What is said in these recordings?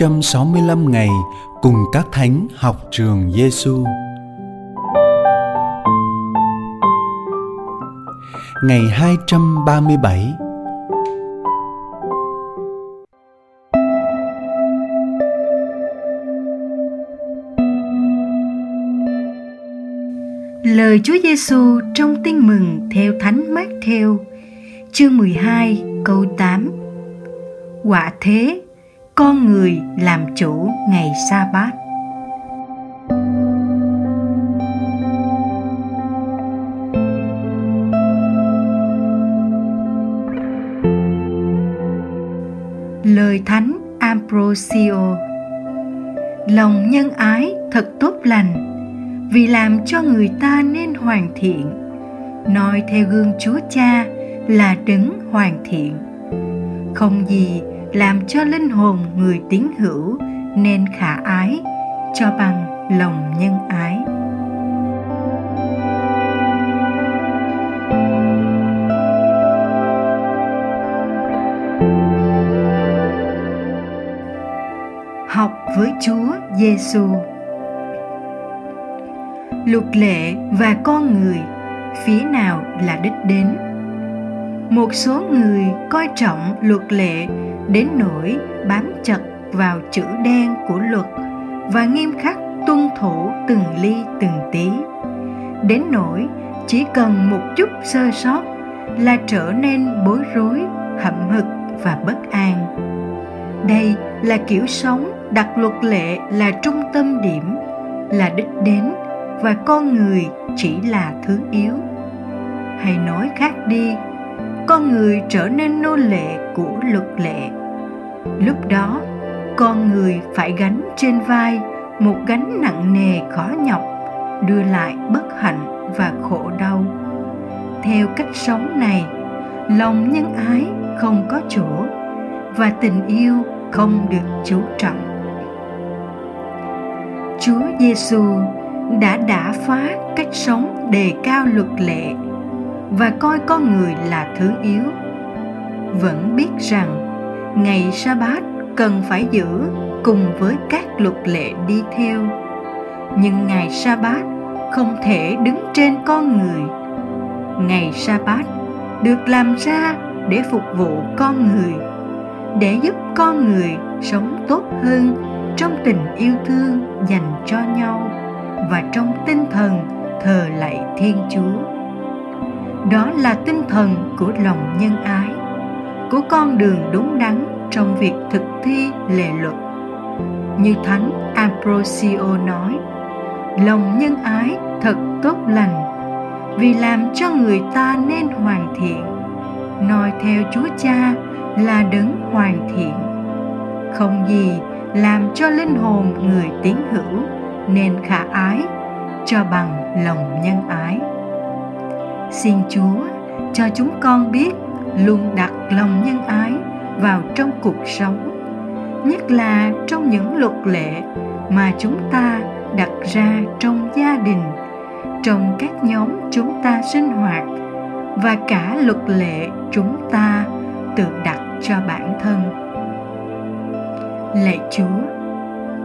365 ngày cùng các thánh học trường Giêsu. Ngày 237 Lời Chúa Giêsu trong Tin mừng theo Thánh Mát-theo, chương 12, câu 8. Quả thế, con người làm chủ ngày sa bát lời thánh ambrosio, lòng nhân ái thật tốt lành, vì làm cho người ta nên hoàn thiện. Nói theo gương chúa cha là đứng hoàn thiện. Không gì làm cho linh hồn người tín hữu nên khả ái, cho bằng lòng nhân ái học với Chúa Giêsu. Luật lệ và con người phía nào là đích đến? Một số người coi trọng luật lệ đến nỗi bám chặt vào chữ đen của luật và nghiêm khắc tuân thủ từng ly từng tí. Đến nỗi chỉ cần một chút sơ sót là trở nên bối rối, hậm hực và bất an. Đây là kiểu sống đặt luật lệ là trung tâm điểm, là đích đến và con người chỉ là thứ yếu. Hay nói khác đi, con người trở nên nô lệ của luật lệ lúc đó, con người phải gánh trên vai một gánh nặng nề khó nhọc, đưa lại bất hạnh và khổ đau. Theo cách sống này, lòng nhân ái không có chỗ và tình yêu không được chú trọng. Chúa giêsu đã đả phá cách sống đề cao luật lệ và coi con người là thứ yếu. Vẫn biết rằng ngày sa bát cần phải giữ cùng với các luật lệ đi theo. Nhưng ngày sa bát không thể đứng trên con người. Ngày sa bát được làm ra để phục vụ con người, để giúp con người sống tốt hơn trong tình yêu thương dành cho nhau và trong tinh thần thờ lạy thiên chúa. Đó là tinh thần của lòng nhân ái của con đường đúng đắn trong việc thực thi lệ luật. Như thánh ambrosio nói, lòng nhân ái thật tốt lành, vì làm cho người ta nên hoàn thiện. Nói theo chúa cha là đấng hoàn thiện. Không gì làm cho linh hồn người tín hữu nên khả ái cho bằng lòng nhân ái. Xin chúa cho chúng con biết luôn đặt lòng nhân ái vào trong cuộc sống. Nhất là trong những luật lệ mà chúng ta đặt ra trong gia đình, trong các nhóm chúng ta sinh hoạt và cả luật lệ chúng ta tự đặt cho bản thân. Lạy chúa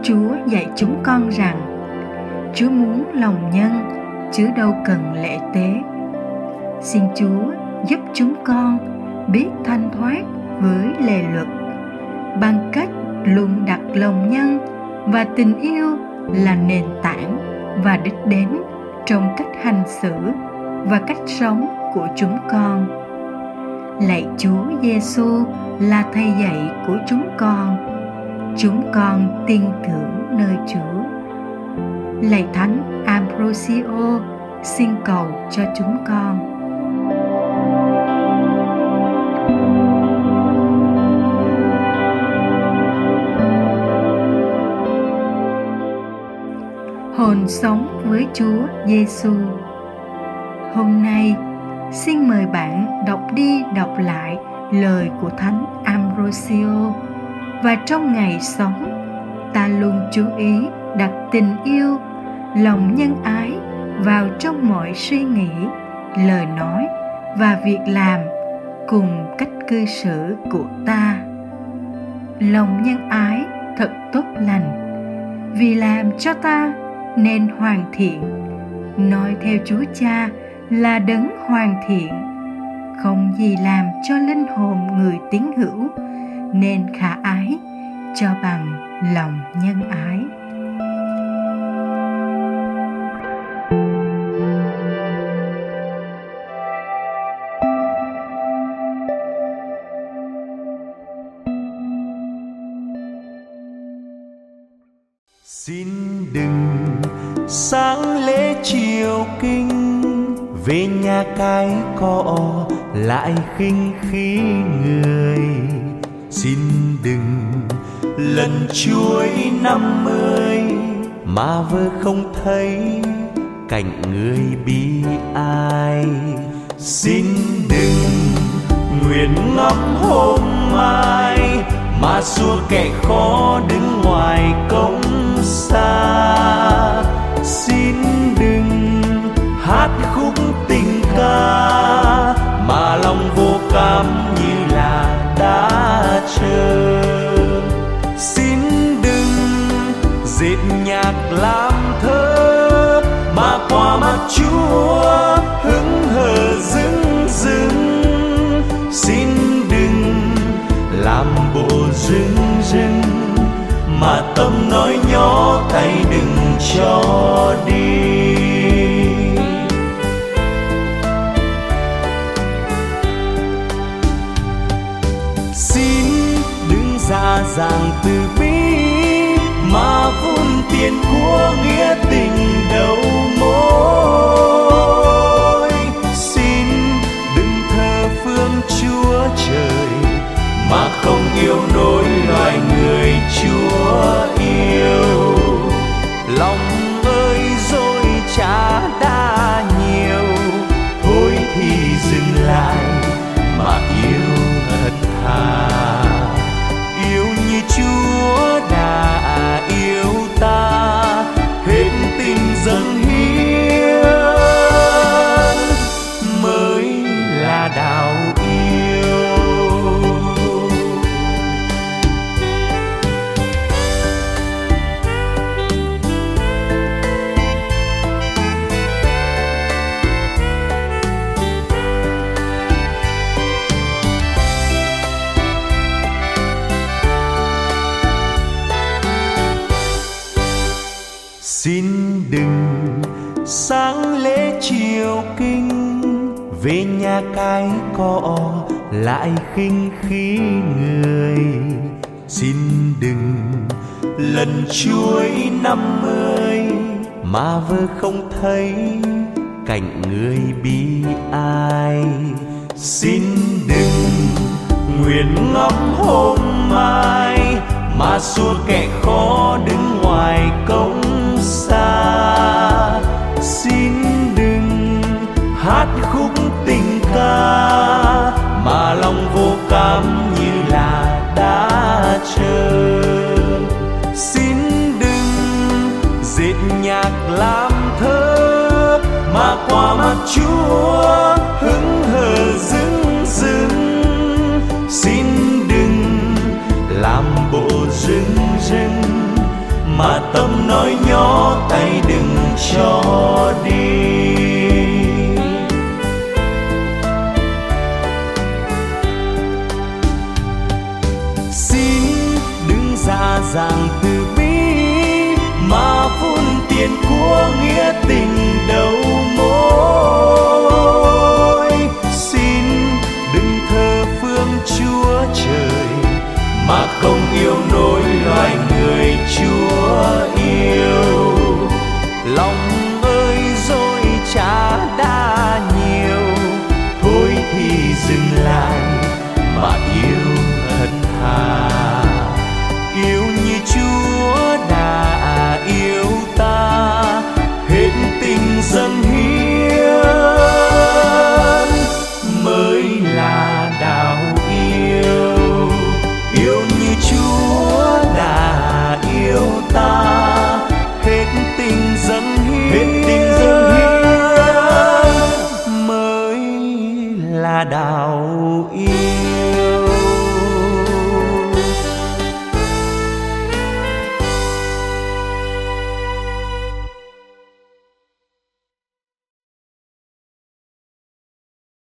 chúa dạy chúng con rằng, chúa muốn lòng nhân chứ đâu cần lễ tế. Xin chúa giúp chúng con biết thanh thoát với lề luật. Bằng cách luôn đặt lòng nhân và tình yêu là nền tảng và đích đến trong cách hành xử và cách sống của chúng con. Lạy chúa giêsu là thầy dạy của chúng con. Chúng con tin tưởng nơi chúa. Lạy thánh ambrosio, xin cầu cho chúng con. Hồn sống với Chúa Giêsu. Hôm nay, xin mời bạn đọc đi đọc lại lời của Thánh Ambrosio và trong ngày sống, ta luôn chú ý đặt tình yêu, lòng nhân ái vào trong mọi suy nghĩ, lời nói và việc làm cùng cách cư xử của ta. Lòng nhân ái thật tốt lành vì làm cho ta nên hoàn thiện. Nói theo chúa cha là đấng hoàn thiện. Không gì làm cho linh hồn người tín hữu, nên khả ái cho bằng lòng nhân ái. Sáng lễ chiều kinh, về nhà cái cọ lại khinh khí người. Xin đừng lần chuối năm mươi mà vơ không thấy cảnh người bi ai. Xin đừng nguyện ngắm hôm mai mà xua kẻ khó đứng ngoài công xa xin đừng hát khúc tình ca mà lòng vô cảm như là đã chờ. Xin đừng dệt nhạc làm thơ mà qua mắt chúa hứng hờ dưng dưng xin đừng làm bộ dưng dưng mà tâm nói nhỏ tay đừng cho đi. Xin đứng ra dàng từ bi mà vun tiền của nghĩa tình đầu mối. Xin đừng thờ phương chúa trời mà không yêu nỗi loài người về nhà cái cỏ lại khinh khí người. Xin đừng lần chuối năm mươi mà vơ không thấy cảnh người bi ai. Xin đừng nguyện ngắm hôm mai mà xua kẻ khó đứng ngoài công xa. Lòng vô cảm như là đã chờ. Xin đừng dệt nhạc làm thơ, mà qua mặt chúa hứng hờ dưng dưng xin đừng làm bộ rưng rưng, mà tâm nói nhỏ tay đừng cho đi. Tình đầu mối xin đừng thờ phương chúa trời, mà không yêu nổi loài người chúa.